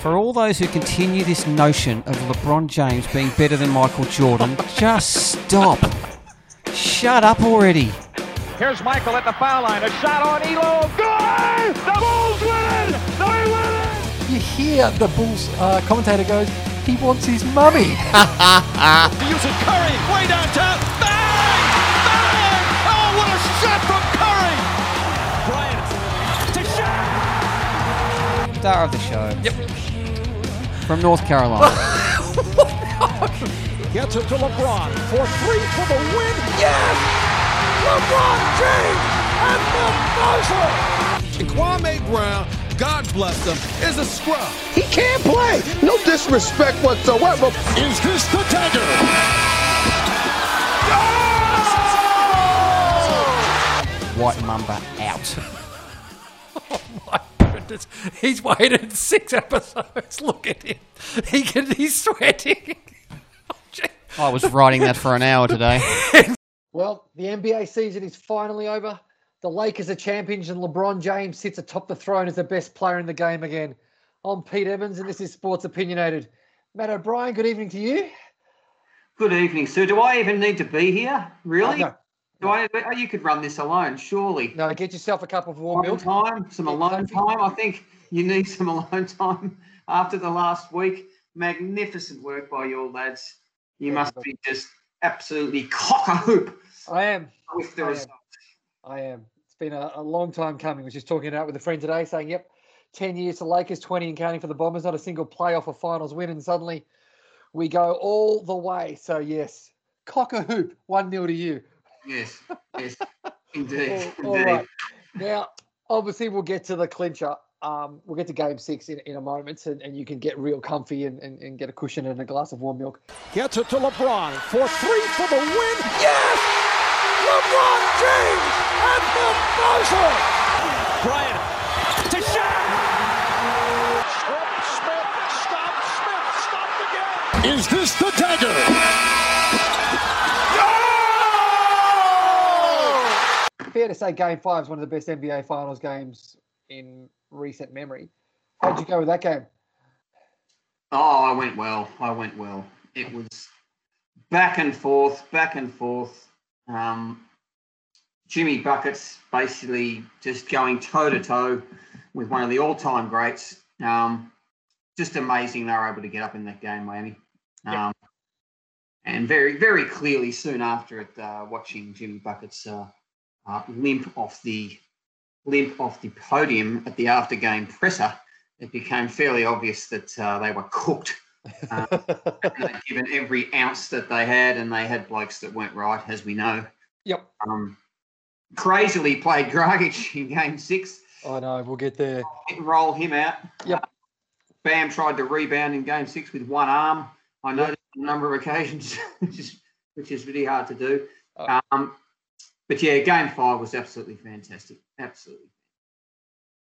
For all those who continue this notion of LeBron James being better than Michael Jordan, just stop. Shut up already. Here's Michael at the foul line. A shot on Ehlo. Good! The Bulls win! They win! You hear the Bulls uh, commentator goes, he wants his mummy. Ha ha! The use Curry way downtown. Bang! Bang! Oh, what a shot from Curry! Bryant to shot. Star of the show. Yep. From North Carolina. Gets it to LeBron for three for the win. Yes! LeBron James at the buzzer! Kwame Brown, God bless him, is a scrub. He can't play. No disrespect whatsoever. Is this the dagger? White Mamba out. Oh my goodness. He's waited six episodes. Look at him. He can, he's sweating. I was writing that for an hour today. Well, the NBA season is finally over. The Lakers are champions, and LeBron James sits atop the throne as the best player in the game again. I'm Pete Evans, and this is Sports Opinionated. Matt O'Brien, good evening to you. Good evening, Sue. Do I even need to be here? Really? Uh, no, Do I? You could run this alone, surely. no, get yourself a cup of warm milk. time, some alone time. I think you need some alone time after the last week. Magnificent work by your lads. You Yeah, must be just absolutely cock a hoop I am. with the I am. I am. It's been a, a long time coming. I was just talking it out with a friend today, saying, "Yep, ten years to Lakers, twenty and counting for the Bombers, not a single playoff or finals win, and suddenly we go all the way." So yes, cock a hoop, one 0 to you. Yes, yes, indeed, All- all indeed. right. Now, obviously, we'll get to the clincher. Um, we'll get to game six in, in a moment, and, and you can get real comfy and, and, and get a cushion and a glass of warm milk. Gets it to LeBron for three for the win. Yes! LeBron James at the buzzer! Bryant to shot! Smith, stop, Smith, stopped again. Is this the dagger? Fair to say, Game Five is one of the best NBA Finals games in recent memory. How'd you go with that game? Oh, I went well. I went well. It was back and forth, back and forth. Um, Jimmy Buckets basically just going toe to toe with one of the all-time greats. Um, just amazing they were able to get up in that game, Miami. Um, and very, very clearly soon after it, uh, watching Jimmy Buckets uh, uh, limp off the limp off the podium at the after-game presser, it became fairly obvious that uh, they were cooked. Uh, they'd given every ounce that they had, and they had blokes that weren't right, as we know. Yep. Um, crazily played Dragic in game six. I know. We'll get there. Didn't roll him out. Yep. Uh, Bam tried to rebound in game six with one arm. I noticed on a number of occasions, which is which is really hard to do. Oh. Um, but yeah, game five was absolutely fantastic. Absolutely.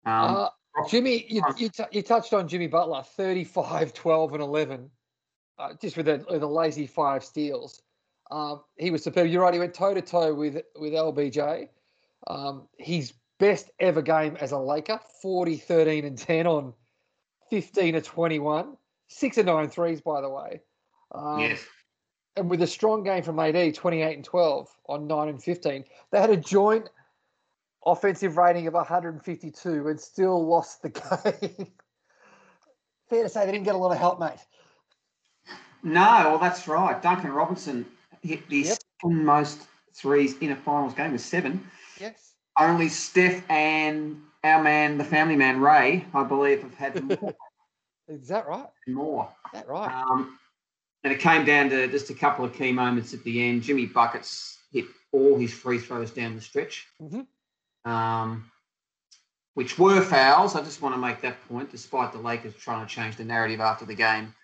Um, Uh, Jimmy, you, you, t- you touched on Jimmy Butler, 35, 12, and 11, uh, just with a lazy five steals. Um, he was superb. You're right. He went toe to toe with with LBJ. Um, his best ever game as a Laker, 40, 13, and 10 on 15 to 21. Six and nine threes, by the way. Um, yes. And with a strong game from AD, 28 and 12 on 9 and 15. They had a joint offensive rating of 152 and still lost the game. Fair to say they didn't get a lot of help, mate. No, well, that's right. Duncan Robinson hit the Yep. second most threes in a finals game with seven. Yes. Only Steph and our man, the family man Ray, I believe, have had more. Is that right? more. Is that right? Um, and it came down to just a couple of key moments at the end. Jimmy Buckets hit all his free throws down the stretch, Mhm. um, which were fouls. I just want to make that point, despite the Lakers trying to change the narrative after the game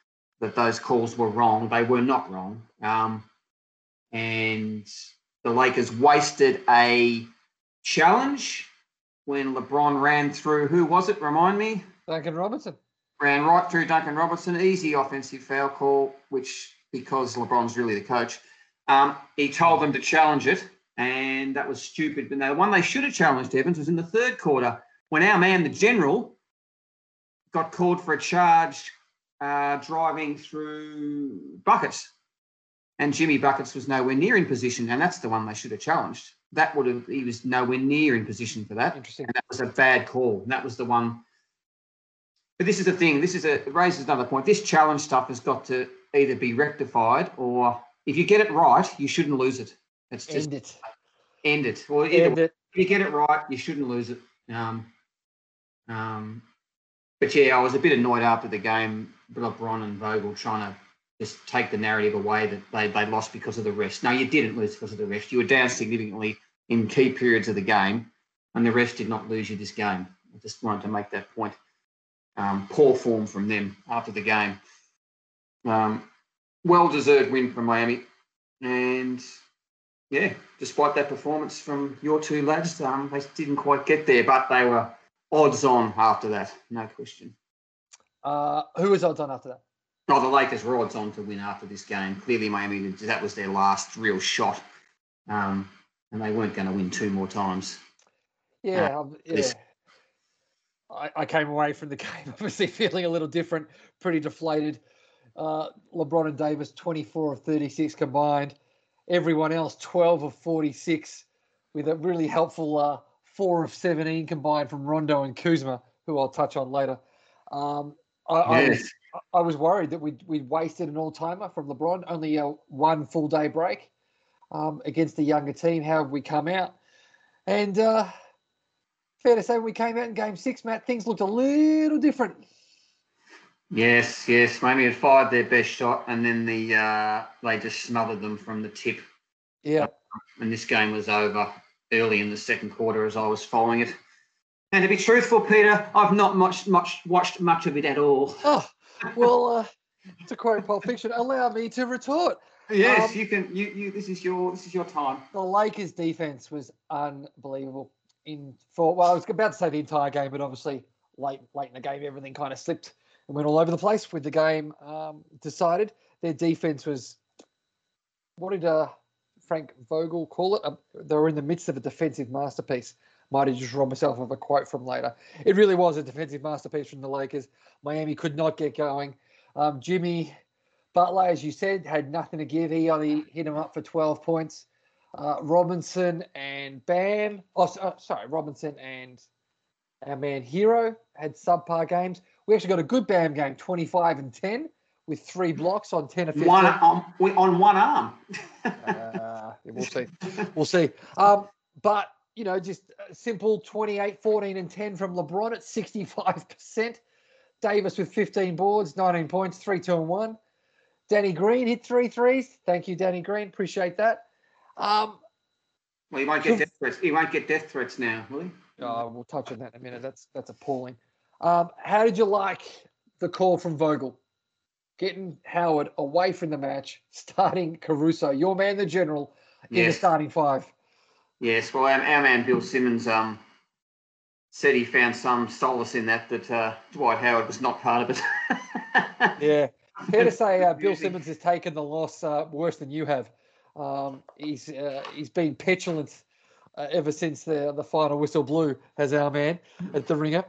that those calls were wrong. They were not wrong. Um, and the Lakers wasted a challenge when LeBron ran through, who was it? Remind me Duncan Robinson. Ran right through Duncan Robinson. Easy offensive foul call, which because LeBron's really the coach, um, he told them to challenge it, and that was stupid. But the one they should have challenged Evans was in the third quarter when our man, the general, got called for a charge uh, driving through buckets, and Jimmy Buckets was nowhere near in position, and that's the one they should have challenged. That would have he was nowhere near in position for that, Interesting. and that was a bad call. And that was the one. But this is the thing. This is a raises another point. This challenge stuff has got to either be rectified, or if you get it right, you shouldn't lose it. It's just End it. end it. Or End it. if you get it right, you shouldn't lose it. Um, um, but yeah, I was a bit annoyed after the game, with LeBron and Vogel trying to just take the narrative away that they, they lost because of the rest. No, you didn't lose because of the rest. You were down significantly in key periods of the game, and the rest did not lose you this game. I just wanted to make that point. Um, poor form from them after the game. Um, well deserved win from Miami. And yeah, despite that performance from your two lads, um, they didn't quite get there, but they were odds on after that, no question. Uh, who was odds on after that? Oh, the Lakers were odds on to win after this game. Clearly, Miami, that was their last real shot. Um, and they weren't going to win two more times. Yeah, um, yeah. this- I, I came away from the game obviously feeling a little different, pretty deflated. Uh, LeBron and Davis, 24 of 36 combined. Everyone else, 12 of 46, with a really helpful uh, 4 of 17 combined from Rondo and Kuzma, who I'll touch on later. Um, I, I, was, Yes. I was worried that we'd, we'd wasted an all timer from LeBron, only a one full day break um, against a younger team. How have we come out? And uh, fair to say, when we came out in game six, Matt, things looked a little different. Yes, yes. Miami had fired their best shot, and then the uh, they just smothered them from the tip. Yeah. And this game was over early in the second quarter as I was following it. And to be truthful, Peter, I've not much much watched much of it at all. Oh, well, uh, to quote Pulp Fiction, allow me to retort. Yes, Um, you can. You, you. This is your. This is your time. The Lakers' defense was unbelievable. In for well, I was about to say the entire game, but obviously late late in the game, everything kind of slipped and went all over the place. With the game um, decided, their defense was. What did uh, Frank Vogel call it? Um, they were in the midst of a defensive masterpiece. Might have just robbed myself of a quote from later. It really was a defensive masterpiece from the Lakers. Miami could not get going. Um, Jimmy Butler, as you said, had nothing to give. He only hit him up for 12 points. Uh, Robinson and Bam, oh, uh, sorry, Robinson and our man Herro had subpar games. We actually got a good Bam game, 25 and 10, with three blocks on 10 of 15. One on, on one arm. Uh, we'll see. We'll see. Um, but, you know, just simple 28, 14, and 10 from LeBron at 65%. Davis with 15 boards, 19 points, 3, 2, and 1. Danny Green hit three threes. Thank you, Danny Green. Appreciate that. Um, Well, he won't get death threats. He won't get death threats now, will he? oh, we'll touch on that in a minute. That's that's appalling. Um, how did you like the call from Vogel? Getting Howard away from the match, starting Caruso, your man, the general, in the starting five. Yes. Well, our, our man Bill Simmons um said he found some solace in that that uh, Dwight Howard was not part of it. Yeah. Fair to say, uh, Bill Simmons has taken the loss uh, worse than you have. Um, he's uh, he's been petulant uh, ever since the the final whistle blew, as our man at the ringer.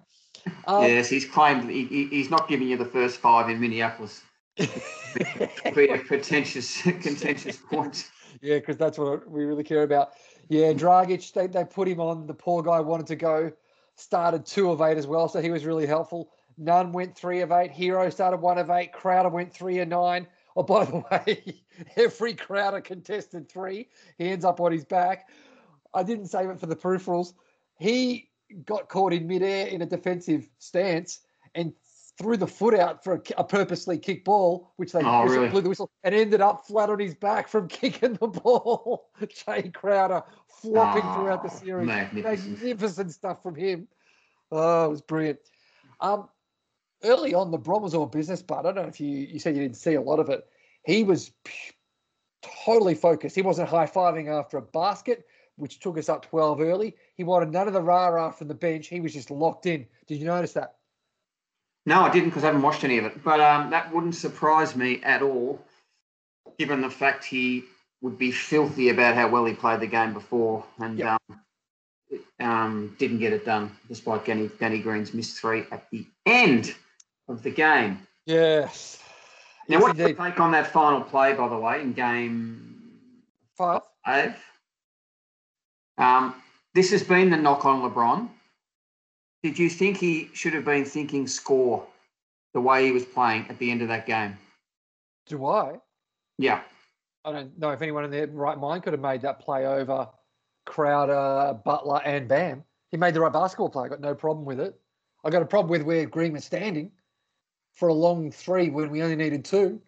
Um, yes, he's claimed he, he- he's not giving you the first five in Minneapolis. Be a contentious, contentious point. Yeah, because that's what we really care about. Yeah, Dragic, they, they put him on. The poor guy wanted to go, started two of eight as well, so he was really helpful. Nunn went three of eight. Herro started one of eight. Crowder went three of nine. Oh, by the way, every Crowder contested three. He ends up on his back. I didn't save it for the peripherals. He got caught in midair in a defensive stance and threw the foot out for a, a purposely kick ball, which they Oh, really? blew the whistle, and ended up flat on his back from kicking the ball. Jae Crowder flopping throughout the Oh, series. magnificent. Magnificent stuff from him. Oh, it was brilliant. Um, early on, LeBron was all business, but I don't know if you you said you didn't see a lot of it. He was p- totally focused. He wasn't high fiving after a basket, which took us up 12 early. He wanted none of the rah rah from the bench. He was just locked in. Did you notice that? No, I didn't because I haven't watched any of it. But um, that wouldn't surprise me at all, given the fact he would be filthy about how well he played the game before and Yeah. um, um, didn't get it done, despite Danny, Danny Green's missed three at the end. Of the game. Yes. Now, Yes, what's your indeed. take on that final play, by the way, in game Five. five? Um, this has been the knock on LeBron. Did you think he should have been thinking score the way he was playing at the end of that game? Do I? Yeah. I don't know if anyone in their right mind could have made that play over Crowder, Butler, and Bam. He made the right basketball play. I got no problem with it. I got a problem with where Green was standing for a long three when we only needed two.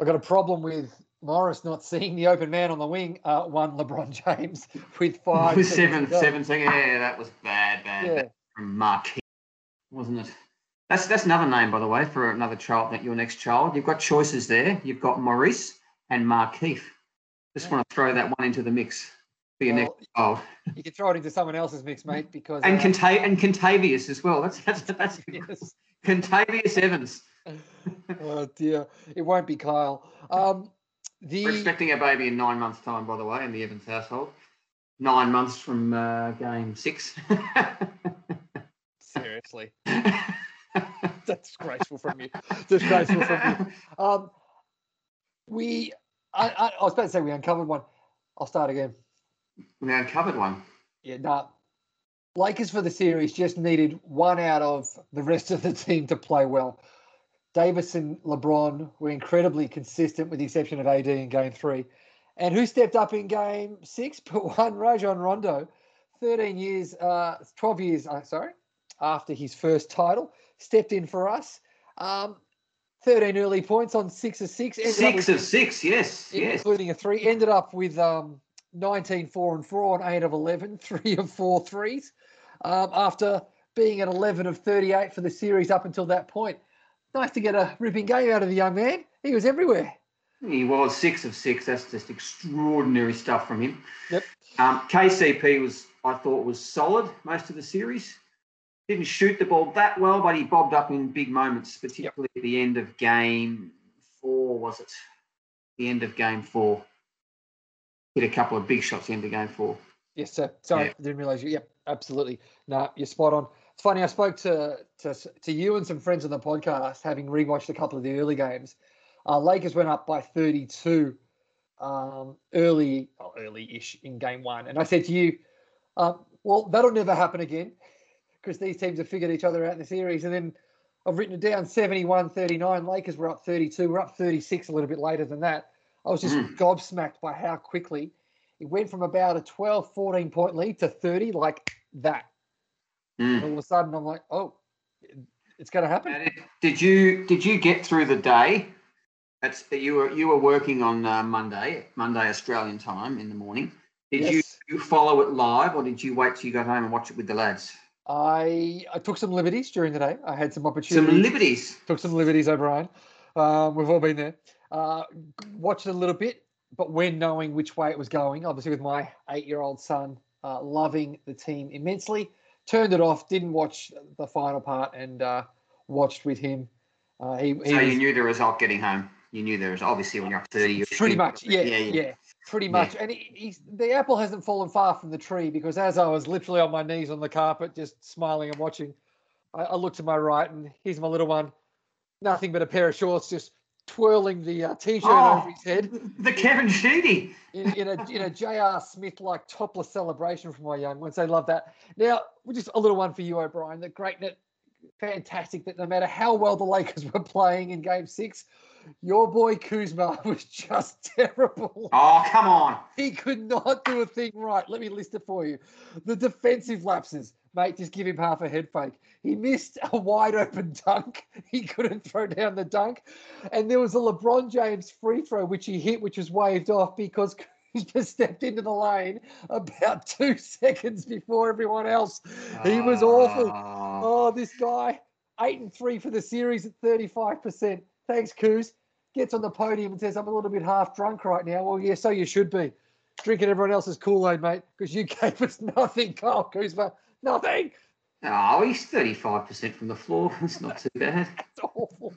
I got a problem with Morris not seeing the open man on the wing. Uh, one LeBron James with five. With seven, seven seconds. Yeah, that was bad, bad. Yeah. bad from Marquis, wasn't it? That's that's another name, by the way, for another child. That your next child. You've got choices there. You've got Maurice and Markieff. Just want to throw that one into the mix for your next Well. You can throw it into someone else's mix, mate, because And uh, Conta- and Kentavious as well. That's that's that's yes. Kentavious Evans. oh dear, it won't be Kyle. Um, the We're expecting a baby in nine months' time, by the way, in the Evans household. Nine months from uh, game six. seriously, that's disgraceful from you. Disgraceful from you. Um, we, I, I, I was about to say we uncovered one. I'll start again. We uncovered one. Yeah, nah. Lakers for the series just needed one out of the rest of the team to play well. Davis and LeBron were incredibly consistent, with the exception of AD in Game Three. And who stepped up in Game Six? But one, Rajon Rondo, thirteen years, uh, twelve years, uh, sorry, after his first title, stepped in for us. Um, Thirteen early points on six of six. Six of six, yes, yes. including a three. Ended up with um, 19, 4 and 4 on 8 of 11, three of four threes, um, after being at 11 of 38 for the series up until that point. Nice to get a ripping game out of the young man. He was everywhere. He was six of six. That's just extraordinary stuff from him. Yep. Um, KCP was, I thought, was solid most of the series. Didn't shoot the ball that well, but he bobbed up in big moments, particularly at the end of game four, was it? The end of game four. Hit a couple of big shots at the game four. Yes, sir. Sorry, Yeah. I didn't realize you. Yep, absolutely. No, you're spot on. It's funny. I spoke to to to you and some friends on the podcast, having rewatched a couple of the early games. Uh, Lakers went up by 32 um, early, oh, early-ish in game one, and I said to you, um, "Well, that'll never happen again because these teams have figured each other out in the series." And then I've written it down: 71-39. Lakers were up 32. We're up 36 a little bit later than that. I was just Mm. gobsmacked by how quickly it went from about a 12, 14 point lead to 30 like that. Mm. All of a sudden, I'm like, oh, it's going to happen. Did, you did you get through the day? That's you were you were working on uh, Monday, Monday Australian time in the morning. Did Yes. you, you follow it live, or did you wait till you got home and watch it with the lads? I I took some liberties during the day. I had some opportunities. Some liberties. took some liberties, O'Brien. Um, we've all been there. Uh, watched it a little bit, but when knowing which way it was going, obviously with my eight-year-old son uh, loving the team immensely, turned it off. Didn't watch the final part and uh, watched with him. Uh, he, he So was- you knew the result getting home. You knew there was obviously when you're up thirty. You're pretty much yeah yeah, yeah. pretty Yeah. much and he, he's, the apple hasn't fallen far from the tree because as i was literally on my knees on the carpet just smiling and watching i, I looked to my right and here's my little one nothing but a pair of shorts just twirling the uh, t-shirt Oh. over his head The Kevin Sheedy. in, in a in a J.R. Smith like topless celebration for my young ones. They love that. Now, just a little one for you, O'Brien. The great net, fantastic that no matter how well the Lakers were playing in Game Six, your boy Kuzma was just terrible. Oh come on. He could not do a thing right. Let me list it for you. The defensive lapses, mate, just give him half a head fake. He missed a wide open dunk. He couldn't throw down the dunk. And there was a LeBron James free throw, which he hit, which was waved off because Kuzma stepped into the lane about two seconds before everyone else. He was awful. Oh. Oh, this guy, eight and three for the series at 35%. Thanks, Kuz. Gets on the podium and says, I'm a little bit half drunk right now. Well, yeah, so you should be. Drinking everyone else's Kool-Aid, mate, because you gave us nothing, Kyle Kuzma. Nothing. Oh, he's thirty-five percent from the floor. That's not too bad. It's awful.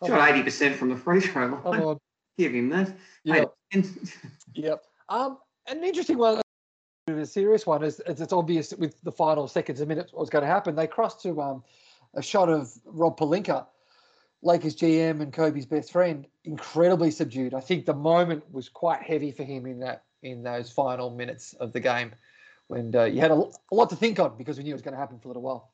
Come Shot eighty percent from the free throw line. Come on. Give him that. Hey, Yep. Um, an interesting one, a serious one, is, is it's obvious with the final seconds and minutes what was going to happen. They crossed to um, a shot of Rob Pelinka, Lakers GM and Kobe's best friend, incredibly subdued. I think the moment was quite heavy for him in that in those final minutes of the game, when uh, you had a, a lot to think on because we knew it was going to happen for a little while.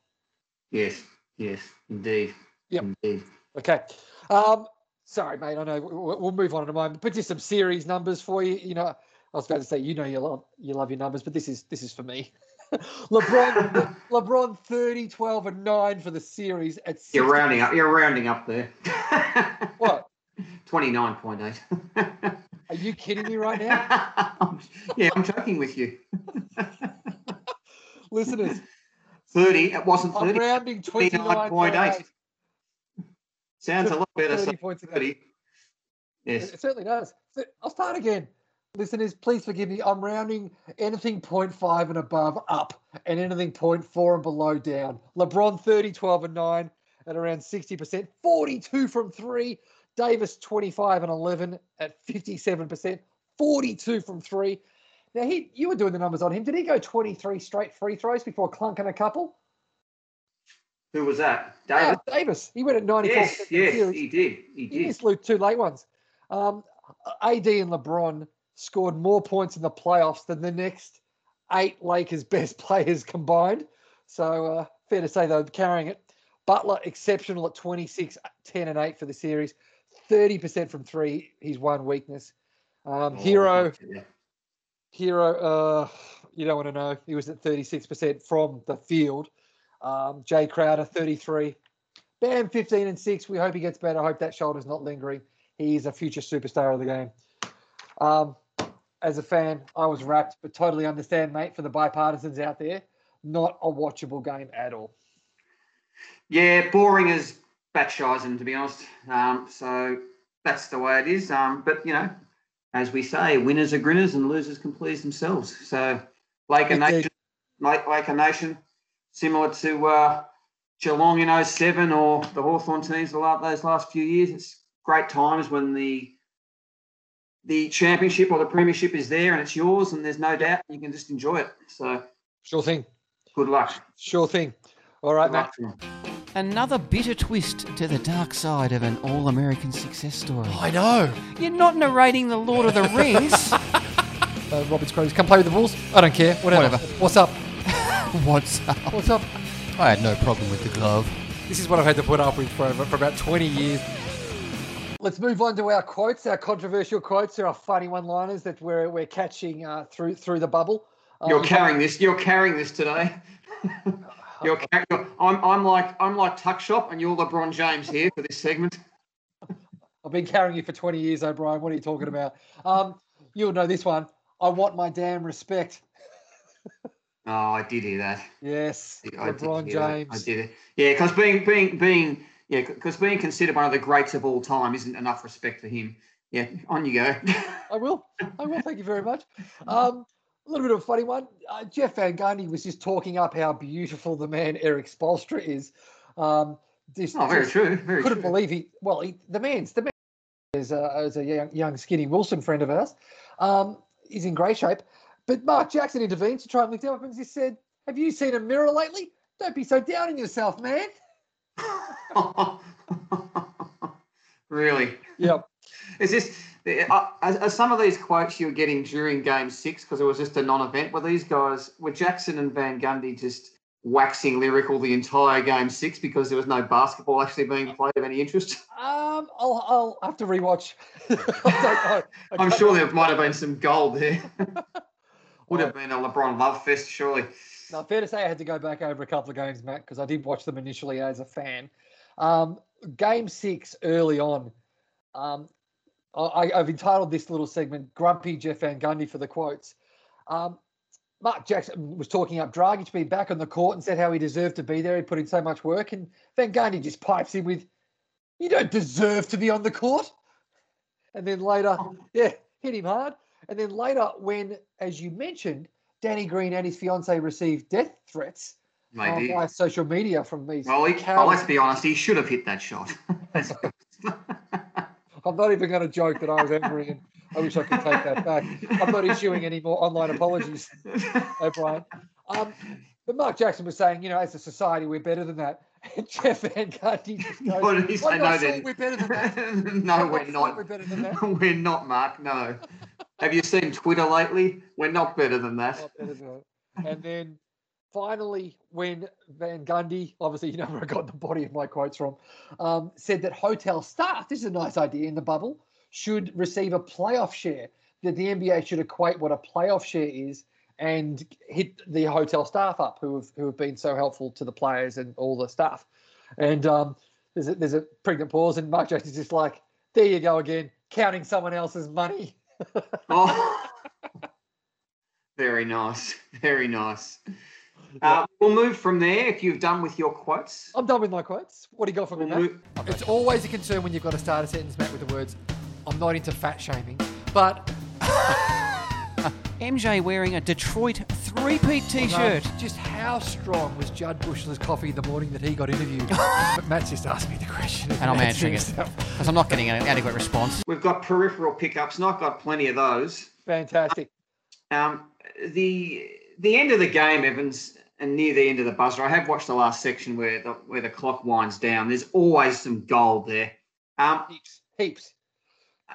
Yes, yes, indeed. Yep. Indeed. Okay. Um, sorry, mate. I know we- we- we'll move on in a moment, but just some series numbers for you. You know, I was about to say, you know, you love you love your numbers, but this is this is for me. LeBron, LeBron, 30, 12, and nine for the series at. 60. You're rounding up. You're rounding up there. What? Twenty-nine point eight. Are you kidding me right now, yeah, I'm joking with you. listeners? Thirty. It wasn't 30. I'm rounding 29.8. 29.8. Sounds a lot better. 30 saying points ago. Thirty. Yes. It certainly does. So I'll start again. Listeners, please forgive me. I'm rounding anything 0.5 and above up and anything 0.4 and below down. LeBron 30, 12, and 9 at around 60%, 42 from three. Davis 25 and 11 at 57%, 42 from three. Now, he, you were doing the numbers on him. Did he go 23 straight free throws before clunking a couple? Who was that? Yeah, Davis. He went at 94. Yes, yes, he did. He He did. missed Luke two late ones. Um, AD and LeBron scored more points in the playoffs than the next eight Lakers best players combined. So uh, fair to say they're carrying it. Butler exceptional at 26, 10 and 8 for the series. 30% from three, he's one weakness. Um, Oh, Herro, yeah. Herro, uh, you don't want to know. He was at 36% from the field. Um, Jae Crowder, 33. Bam, 15 and 6. We hope he gets better. I hope that shoulder's not lingering. He is a future superstar of the game. Um, as a fan, I was wrapped, but totally understand, mate, for the bipartisans out there. Not a watchable game at all. Yeah, boring as Batshisen, to be honest. Um, so that's the way it is. Um, but you know, as we say, winners are grinners and losers can please themselves. So Laker. Nation, Lake, Laker Nation, similar to uh, Geelong in 07 or the Hawthorn teams those last few years. It's great times when the the championship or the premiership is there and it's yours and there's no doubt you can just enjoy it. So Sure thing. good luck. Sure thing. All right, Good mate. luck to them. Another bitter twist to the dark side of an all American success story. I know. You're not narrating the Lord of the Rings. Uh, Robert's Crows, come play with the Bulls. I don't care. Whatever. Whatever. What's up? What's up? What's up? I had no problem with the glove. This is what I've had to put up with for, for about 20 years. Let's move on to our quotes, our controversial quotes. There are funny one-liners that we're we're catching uh, through through the bubble. You're we've carrying this. You're carrying this today. you're, you're I'm, I'm like I'm like Tuck Shop, and you're LeBron James here for this segment. I've been carrying you for 20 years, O'Brien. What are you talking about? Um, you'll know this one. I want my damn respect. Oh, I did hear that. Yes, I LeBron hear that. I did it. Yeah, because being being being yeah, because being considered one of the greats of all time isn't enough respect for him. Yeah, on you go. I will. I will. Thank you very much. Um, a little bit of a funny one. Uh, Jeff Van Gundy was just talking up how beautiful the man Erik Spoelstra is. Um, just, oh, very true. Very couldn't true. believe he. Well, he, the man's the man is a, is a young, young skinny Wilson friend of ours. Um, he's in great shape, but Mark Jackson intervenes to try and lift him up and he said, "Have you seen a mirror lately? Don't be so down on yourself, man." really. Yep. Is this are, are some of these quotes you're getting during Game Six because it was just a non-event? Were these guys were Jackson and Van Gundy just waxing lyrical the entire Game Six because there was no basketball actually being played of any interest? Um, I'll, I'll have to rewatch. I don't know. I I'm sure there might have been some gold there. Would have been a LeBron love fest, surely. Now, fair to say, I had to go back over a couple of games, Matt, because I did watch them initially as a fan. Um, game six, early on, um, I, I've entitled this little segment "Grumpy Jeff Van Gundy" for the quotes. Um, Mark Jackson was talking up Dragic being back on the court and said how he deserved to be there. He put in so much work, and Van Gundy just pipes in with, "You don't deserve to be on the court." And then later, yeah, hit him hard. And then later, when, as you mentioned, Danny Green and his fiance received death threats uh, via social media from these. Well, he, well, let's be honest. He should have hit that shot. I'm not even going to joke that I was angry, and I wish I could take that back. I'm not issuing any more online apologies, O'Brien. Um, but Mark Jackson was saying, you know, as a society, we're better than that. Jeff Van Gundy just goes, What did he say? No, sure we're better than that. no, I'm we're not not. We're better than that. We're not, Mark. No. Have you seen Twitter lately? We're not better than that. Not better than that. And then finally, when Van Gundy, obviously you know where I got the body of my quotes from, um, said that hotel staff, this is a nice idea in the bubble, should receive a playoff share. That the NBA should equate what a playoff share is and hit the hotel staff up who have who have been so helpful to the players and all the staff. And um, there's a, there's a pregnant pause, and Mark is just like, "There you go again, counting someone else's money." Oh, very nice. Very nice. Uh, we'll move from there if you've done with your quotes. I'm done with my quotes. What do you got for me, We'll mate? move- It's always a concern when you've got to start a sentence, Matt, with the words, I'm not into fat shaming. But MJ wearing a Detroit three-peat T-shirt. just how strong was Judd Bushler's coffee the morning that he got interviewed? but Matt's just asked me the question. And I'm Matt's answering it because I'm not getting an adequate response. We've got peripheral pickups, and I've got plenty of those. Fantastic. Um, the the end of the game, Evans, and near the end of the buzzer. I have watched the last section where the where the clock winds down. There's always some gold there. Um, Heaps. Heaps.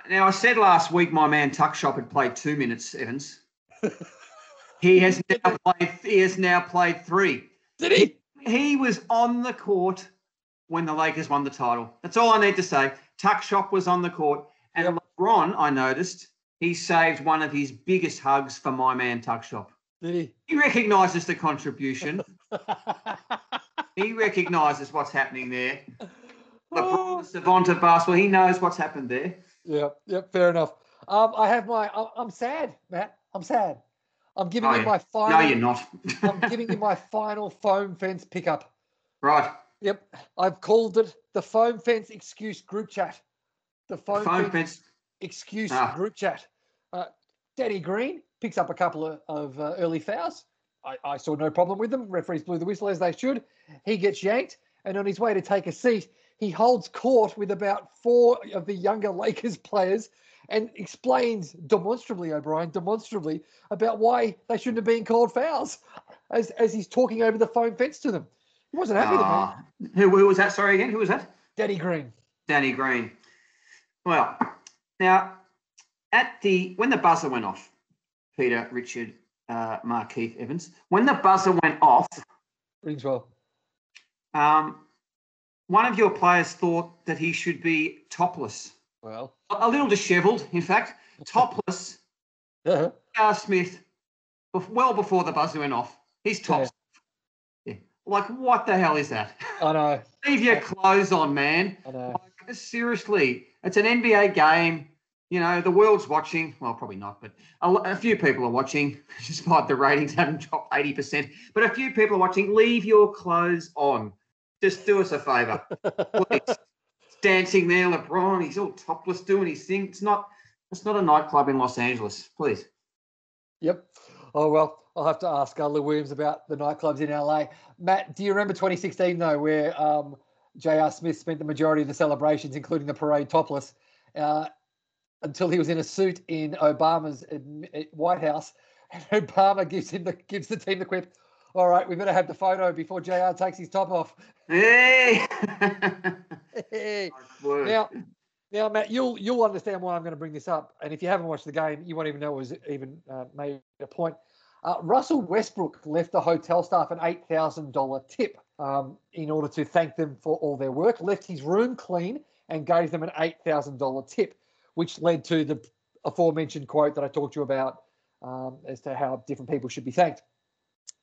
now I said last week my man Tuck Shop had played two minutes, Evans. he has now played. He has now played three. Did he? He was on the court when the Lakers won the title. That's all I need to say. Tuck Shop was on the court, and LeBron, I noticed, he saved one of his biggest hugs for my man Tuck Shop. Did he? He recognises the contribution. he recognises what's happening there. The savant of basketball, he knows what's happened there. Yeah, Yep. Fair enough. Um, I have my. I'm sad, Matt. I'm sad. I'm giving Oh, you yeah. my final. No, you're not. I'm giving you my final foam fence pickup. right. Yep. I've called it the foam fence excuse group chat. The foam, Phone fence fence. excuse Ah. group chat. Uh, Danny Green picks up a couple of, of uh, early fouls. I, I saw no problem with them. Referees blew the whistle as they should. He gets yanked, and on his way to take a seat, he holds court with about four of the younger Lakers players and explains demonstrably, O'Brien, demonstrably, about why they shouldn't have been called fouls as, as he's talking over the foam fence to them. He wasn't happy with them. Ah. who, who was that? Sorry again. Who was that? Danny Green. Danny Green. Well, now at the when the buzzer went off, Peter, Richard, uh, Mark, Keith, Evans. When the buzzer went off, Rings well. um, one of your players thought that he should be topless, Well, a little dishevelled, in fact, topless. uh, R. Smith, well before the buzzer went off, he's tops. Yeah. Like, what the hell is that? I know. Leave your clothes on, man. I know. Like, seriously, it's an NBA game. You know, the world's watching. Well, probably not, but a, a few people are watching, despite the ratings having dropped 80%. But a few people are watching. Leave your clothes on. Just do us a favour. Please. Dancing there, LeBron. He's all topless doing his thing. It's not. It's not a nightclub in Los Angeles. Please. Yep. Oh well, I'll have to ask uh, Lou Williams about the nightclubs in LA. Matt, do you remember 2016 though, where um, J.R. Smith spent the majority of the celebrations, including the parade, topless, uh, until he was in a suit in Obama's uh, White House, and Obama gives him the gives the team the quip. All right, we better have the photo before Jr. takes his top off. Hey. Hey. Now, now, Matt, you'll you'll understand why I'm going to bring this up. And if you haven't watched the game, you won't even know it was even uh, made a point. Uh, Russell Westbrook left the hotel staff an eight thousand dollar tip um, in order to thank them for all their work. Left his room clean and gave them an eight thousand dollar tip, which led to the aforementioned quote that I talked to you about um, as to how different people should be thanked.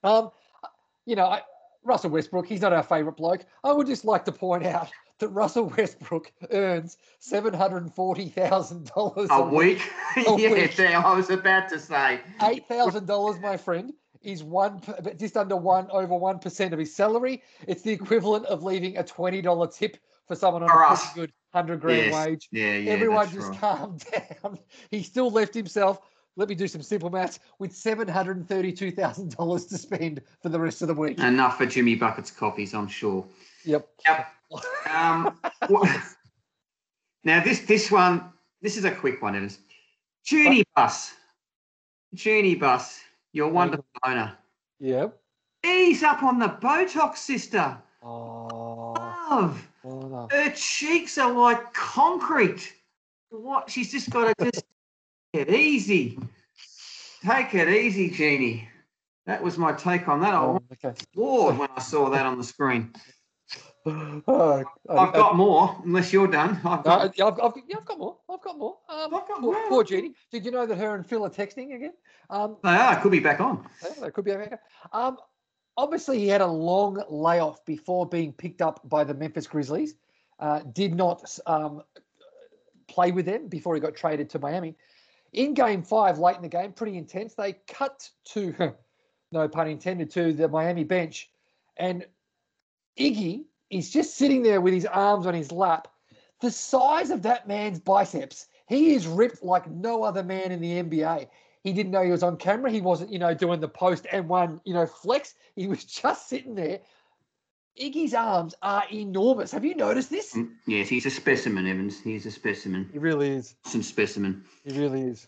Um, you know, I, Russell Westbrook, he's not our favourite bloke. I would just like to point out that Russell Westbrook earns seven hundred forty thousand dollars A week? A yeah, week. I was about to say. Eight thousand dollars, my friend, is one just under one over one percent of his salary. It's the equivalent of leaving a twenty dollar tip for someone on For a us. pretty good hundred grand Yes. wage. Yeah, yeah. Everyone just right. calm down. He still left himself. Let me do some simple maths with seven hundred and thirty-two thousand dollars to spend for the rest of the week. Enough for Jimmy Bucket's coffees, I'm sure. Yep. Yep. Um, now this this one, this is a quick one, Evans. Jeanie Buss, Jeanie Buss, your wonderful owner. Yep. Ease up on the Botox, sister. Oh. love. Oh. Her cheeks are like concrete. What? She's just got to just take it easy. Take it easy, Jeannie. That was my take on that. I Oh, okay. floored when I saw that on the screen. Oh, I've got more, unless you're done. I've got, I've, I've, yeah, I've got more. I've got more. Um, I've got more. poor Judy. Did you know that her and Phil are texting again? Um, they are. Could be back on. yeah, that could be America. Um, obviously, he had a long layoff before being picked up by the Memphis Grizzlies. Uh, did not um, play with them before he got traded to Miami. In Game Five, late in the game, pretty intense. They cut to, no pun intended, to the Miami bench, and Iggy is just sitting there with his arms on his lap. The size of that man's biceps, he is ripped like no other man in the NBA. He didn't know he was on camera. He wasn't, you know, doing the post and one, you know, flex. He was just sitting there. Iggy's arms are enormous. Have you noticed this? Mm, Yes, he's a specimen, Evans. He's a specimen. He really is. Some specimen. He really is.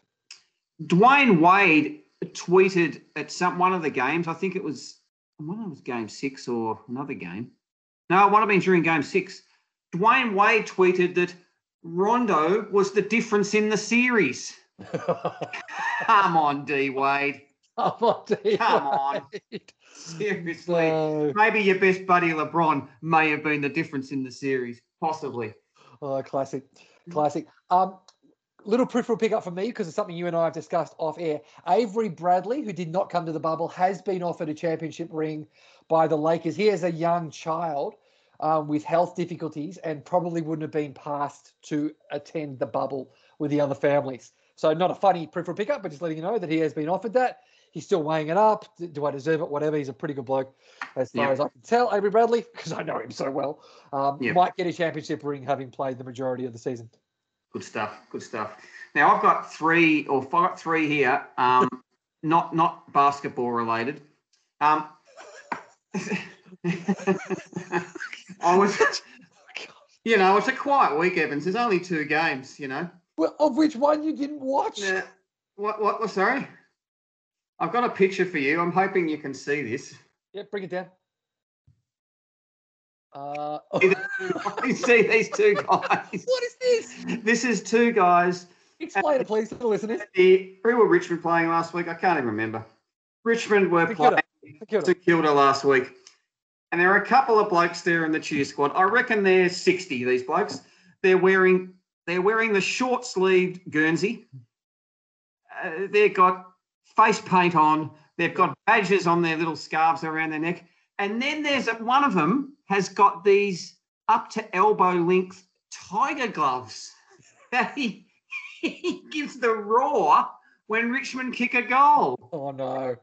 Dwyane Wade tweeted at some one of the games. I think it was one of it was game six or another game. No, it might have been during game six. Dwyane Wade tweeted that Rondo was the difference in the series. Come on, D Wade. Come on, D. Come on. Seriously. No. Maybe your best buddy LeBron may have been the difference in the series. Possibly. Oh, classic, classic. Um, little peripheral pickup for me because it's something you and I have discussed off air. Avery Bradley, who did not come to the bubble, has been offered a championship ring by the Lakers. He has a young child um, with health difficulties and probably wouldn't have been passed to attend the bubble with the other families. So not a funny peripheral pickup, but just letting you know that he has been offered that. He's still weighing it up. Do I deserve it? Whatever. He's a pretty good bloke, as far Yeah. as I can tell. Avery Bradley, because I know him so well, um, Yeah. might get a championship ring having played the majority of the season. Good stuff. Good stuff. Now I've got three or I've three here. Um, not not basketball related. Um, I was, you know, it's a quiet week, Evans. There's only two games. You know. Of which one you didn't watch? Yeah. What? What? what sorry. I've got a picture for you. I'm hoping you can see this. Yeah, bring it down. Uh, you see these two guys. what is this? This is two guys Explain it, please, to the listeners. The, who were Richmond playing last week? I can't even remember. Richmond were playing Kilda. St Kilda. St Kilda last week. And there are a couple of blokes there in the cheer squad. I reckon they're 60, these blokes. They're wearing they're wearing the short sleeved Guernsey. Uh, they've got face paint on. They've got badges on their little scarves around their neck. And then there's one of them has got these up to elbow length tiger gloves that he, he gives the roar when Richmond kick a goal. Oh no!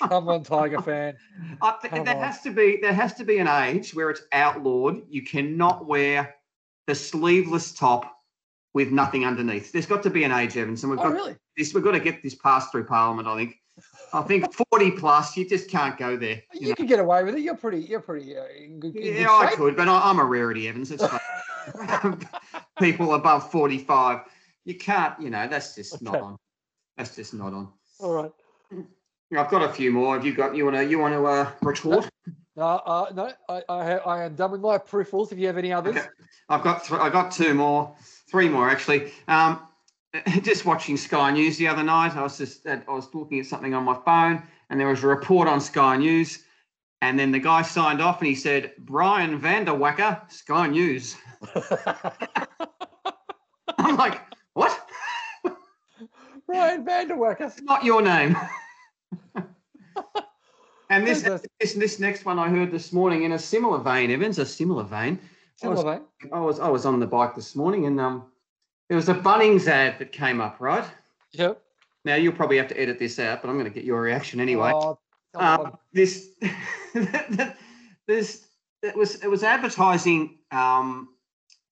Come on, Tiger fan. Uh, th- there on. has to be there has to be an age where it's outlawed. You cannot wear the sleeveless top with nothing underneath. There's got to be an age, Evans, and we've Oh got really? this. We've got to get this passed through Parliament. I think. I think 40 plus, you just can't go there. you You can get away with it. You're pretty. You're pretty uh, in good, in good Yeah, I could, but I, I'm a rarity, Evans. It's people above 45. You can't. You know, that's just not on. That's just not on. All right. I've got a few more. Have you got? You want to? You want to uh, retort? No, uh, no. I, I, I am done with my peripherals. If you have any others, Okay. I've got th- I got two more, three more actually. Um, just watching Sky News the other night. I was just I was looking at something on my phone, and there was a report on Sky News, and then the guy signed off and he said, "Brian Vanderwacker, Sky News." I'm like, what? Brian Vanderwacker. Not your name. and this, this this next one I heard this morning in a similar vein, Evans, a similar vein. I was- I was I was on the bike this morning and um there was a Bunnings ad that came up, right? Yep. Now you'll probably have to edit this out, but I'm going to get your reaction anyway. Oh, um, this this it was it was advertising um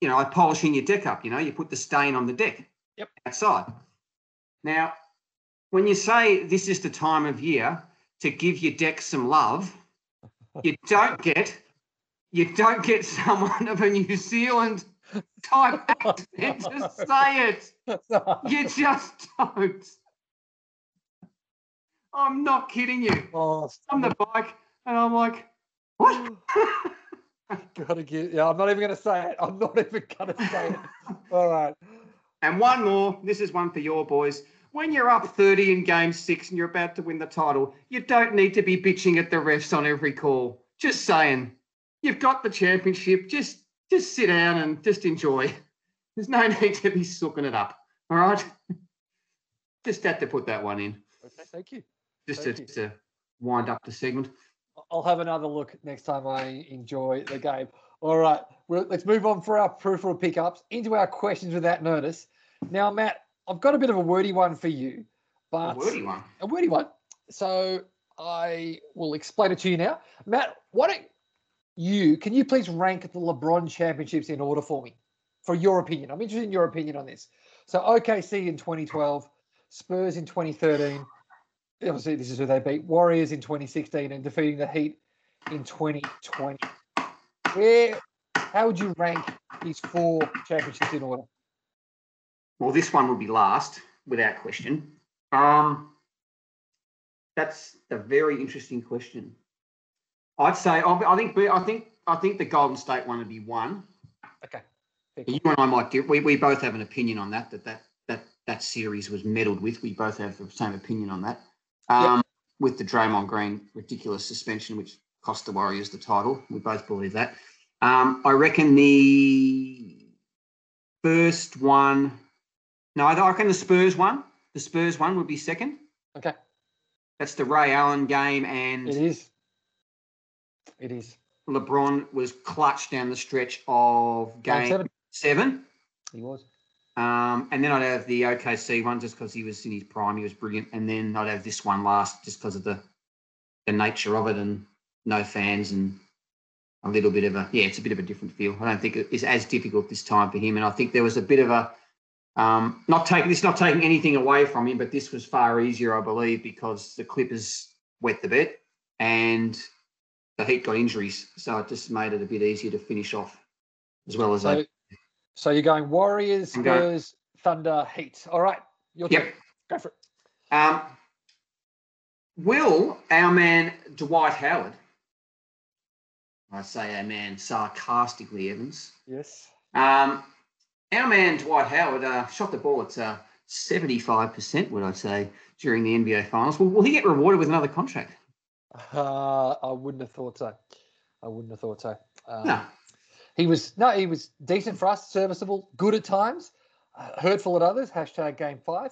you know like polishing your deck up. You know, you put the stain on the deck Yep. outside. Now, when you say this is the time of year to give your deck some love, you don't get you don't get someone of a New Zealand type accent to say it. You just don't. I'm not kidding you. oh, On the bike, and I'm like, what? Gotta get. Yeah, I'm not even going to say it. I'm not even going to say it. All right. And one more. This is one for your boys. When you're up 30 in game six and you're about to win the title, you don't need to be bitching at the refs on every call. Just saying. You've got the championship. Just just sit down and just enjoy. There's no need to be sooking it up. All right. Just had to put that one in. Okay. Thank you. Just to, you. just to wind up the segment. I'll have another look next time I enjoy the game. All right, well, let's move on for our peripheral pickups into our questions without notice. Now, Matt, I've got a bit of a wordy one for you, A but wordy one. a wordy one. So I will explain it to you now. Matt, why don't you can you please rank the LeBron championships in order for me? For your opinion. I'm interested in your opinion on this. So OKC in 2012, Spurs in 2013. Obviously, this is who they beat. Warriors in 2016 and defeating the Heat in 2020. Where how would you rank these four championships in order? Well, this one will be last, without question. Um, that's a very interesting question. I'd say I I think I think I think the Golden State one would be one. Okay. You and I might get we, we both have an opinion on that that that that that series was meddled with. We both have the same opinion on that. Um, With the Draymond Green ridiculous suspension, which cost the Warriors the title, we both believe that. Um, I reckon the first one. No, I reckon the Spurs one. The Spurs one would be second. Okay. That's the Ray Allen game, and It is. It is. LeBron was clutched down the stretch of Game game seven. seven. He was. Um, and then I'd have the OKC one just because he was in his prime, he was brilliant. And then I'd have this one last just because of the the nature of it and no fans and a little bit of a yeah, it's a bit of a different feel. I don't think it's as difficult this time for him. And I think there was a bit of a um, not taking this not taking anything away from him, but this was far easier, I believe, because the Clippers wet the bed and the Heat got injuries, so it just made it a bit easier to finish off as well as So, they. so you're going Warriors, Spurs, Thunder, Heat. All right. Your Yep. turn. Go for it. Um, will our man Dwight Howard, I say our man sarcastically, Evans, Yes. um, our man Dwight Howard uh, shot the ball at uh, 75%, would I say, during the NBA Finals. Will, will he get rewarded with another contract? Uh, I wouldn't have thought so. I wouldn't have thought so. Um, No. He was no, he was decent for us, serviceable, good at times, uh, hurtful at others. Hashtag game five,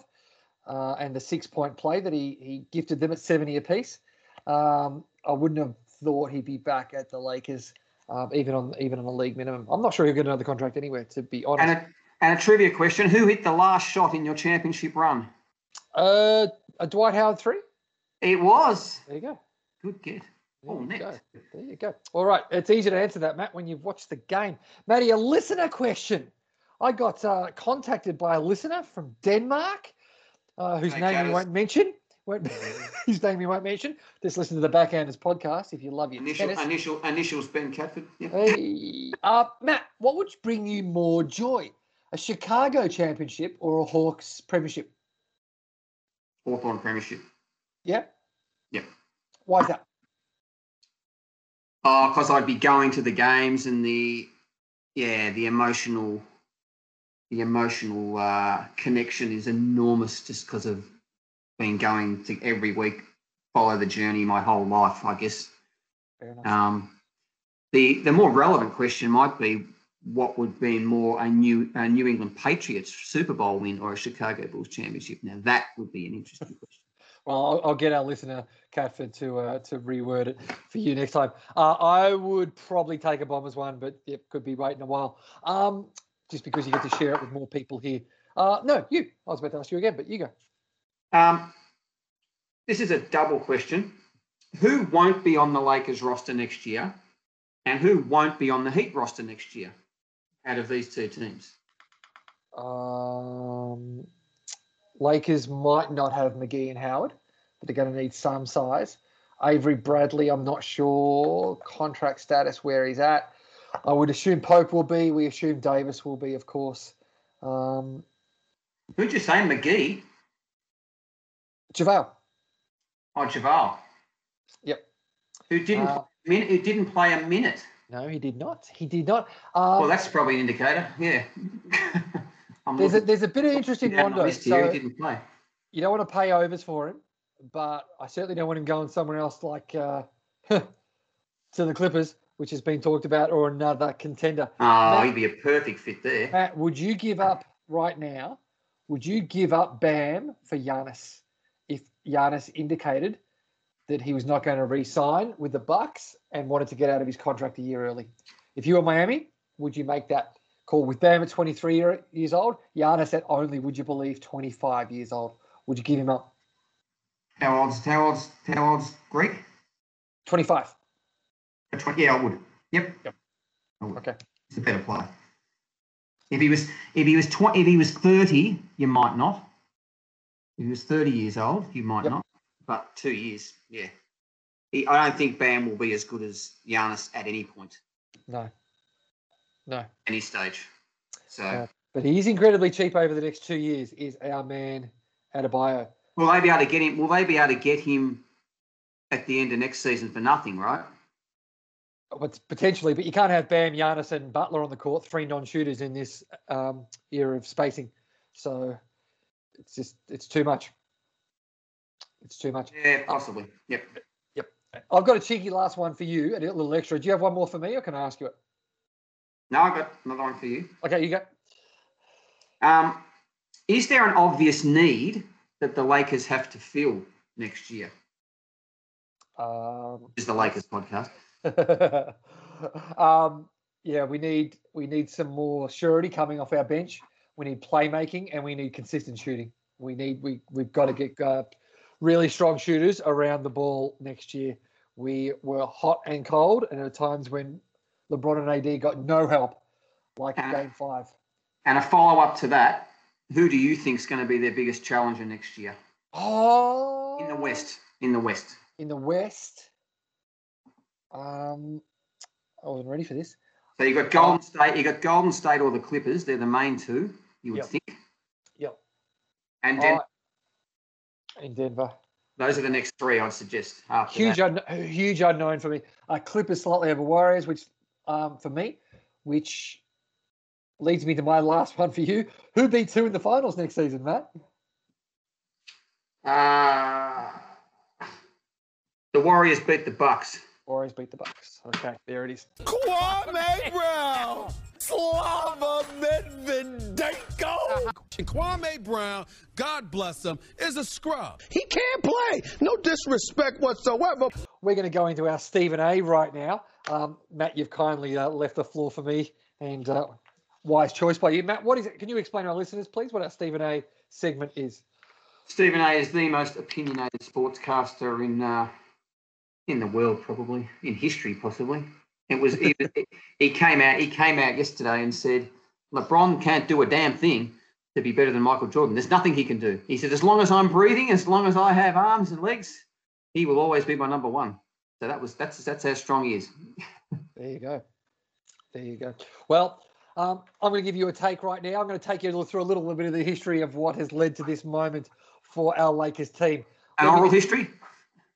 uh, and the six point play that he he gifted them at seventy apiece. Um, I wouldn't have thought he'd be back at the Lakers, um, even on even on a league minimum. I'm not sure he'll get another contract anywhere. To be honest, And a, and a trivia question Who hit the last shot in your championship run? uh, a Dwight Howard three. It was. There you go. Good get. There Oh, you go. There you go. All right. It's easy to answer that, Matt, when you've watched the game. Matty, a listener question. I got uh, contacted by a listener from Denmark uh, whose Hey, name we won't mention. Won't, whose name we won't mention. Just listen to the Backhanders podcast if you love your Initial, tennis. initial, initials Ben Catford. Yep. Hey, uh, Matt, what would bring you more joy? A Chicago championship or a Hawks premiership? Hawthorn Premiership. Yeah? Why is that? Oh, because I'd be going to the games and the yeah, the emotional the emotional uh, connection is enormous just because of been going to every week, follow the journey my whole life, I guess. Um, the the more relevant question might be what would be more a new a New England Patriots Super Bowl win or a Chicago Bulls championship? Now that would be an interesting question. Well, I'll, I'll get our listener Catford to uh, to reword it for you next time. Uh, I would probably take a Bombers one, but it could be waiting a while. Um, just because you get to share it with more people here. Uh, no, you. I was about to ask you again, but you go. Um, this is a double question. Who won't be on the Lakers roster next year and who won't be on the Heat roster next year out of these two teams? Um, Lakers might not have McGee and Howard, but they're going to need some size. Avery Bradley, I'm not sure contract status where he's at. I would assume Pope will be. We assume Davis will be, of course. Um, Who'd you say, McGee JaVale. or Javal? Yep. Who didn't Uh, play a minute, who didn't play a minute? No, he did not. He did not. Um, Well, that's probably an indicator. Yeah. I'm there's a there's a bit of interesting down the one. So He didn't play. you don't want to pay overs for him, but I certainly don't want him going somewhere else like uh, to the Clippers, which has been talked about, or another contender. Oh, Matt- he'd be a perfect fit there. Matt, would you give up right now? Would you give up Bam for Giannis if Giannis indicated that he was not going to re-sign with the Bucks and wanted to get out of his contract a year early? If you were Miami, would you make that call with Bam at 23 year- years old? Giannis at only, would you believe, 25 years old? Would you give him up? How old's how old's how old's Greek? 25. A twen- Yeah, I would. Yep. Yep. I would. Okay. He's a better player. If he was if he was twenty if he was thirty, you might not. If he was thirty years old, you might Yep. not. But two years, yeah. He, I don't think Bam will be as good as Giannis at any point, No. No. any stage. So Yeah. But he is incredibly cheap over the next two years, is our man Adebayo. will they be able to get him? Will they be able to get him at the end of next season for nothing? Right? But potentially, but you can't have Bam, Giannis, and Butler on the court, three non-shooters in this um, era of spacing. So it's just it's too much. It's too much. Yeah, possibly. Yep. Yep. I've got a cheeky last one for you, a little extra. Do you have one more for me, or can I ask you it? No, I've got another one for you. Okay, you go. Um, is there an obvious need that the Lakers have to fill next year? Um, Is the Lakers podcast? um, yeah, we need we need some more surety coming off our bench. We need playmaking and we need consistent shooting. We need we we've got to get uh, really strong shooters around the ball next year. We were hot and cold, and at times when LeBron and AD got no help, like Ah. Game Five. And a follow up to that, who do you think is going to be their biggest challenger next year Oh, in the West? In the West, In the West, um, I wasn't ready for this. so you got Golden State, you got Golden State or the Clippers. They're the main two. You would Yep. think, Yep. and then in Denver. those are the next three. I'd suggest. Huge, un- huge unknown for me. Uh, Clippers slightly over Warriors, which um, for me, which leads me to my last one for you. Who beats who in the finals next season, Matt? Uh, the Warriors beat the Bucks. Warriors beat the Bucks. Okay, there it is. Kwame Brown, Medvedenko. Kwame Brown, God bless him, is a scrub. He can't play. No disrespect whatsoever. We're going to go into our Stephen A right now. Um, Matt, you've kindly uh, left the floor for me, and uh, wise choice by you, Matt. What is it? Can you explain to our listeners, please, what our Stephen A segment is? Stephen A is the most opinionated sportscaster in uh, in the world, probably in history, possibly. It was he, he came out he came out yesterday and said LeBron can't do a damn thing to be better than Michael Jordan. There's nothing he can do. He said as long as I'm breathing, as long as I have arms and legs, he will always be my number one. So that was that's that's how strong he is. There you go. There you go. Well, um, I'm going to give you a take right now. I'm going to take you through a little bit of the history of what has led to this moment for our Lakers team. An Let oral history,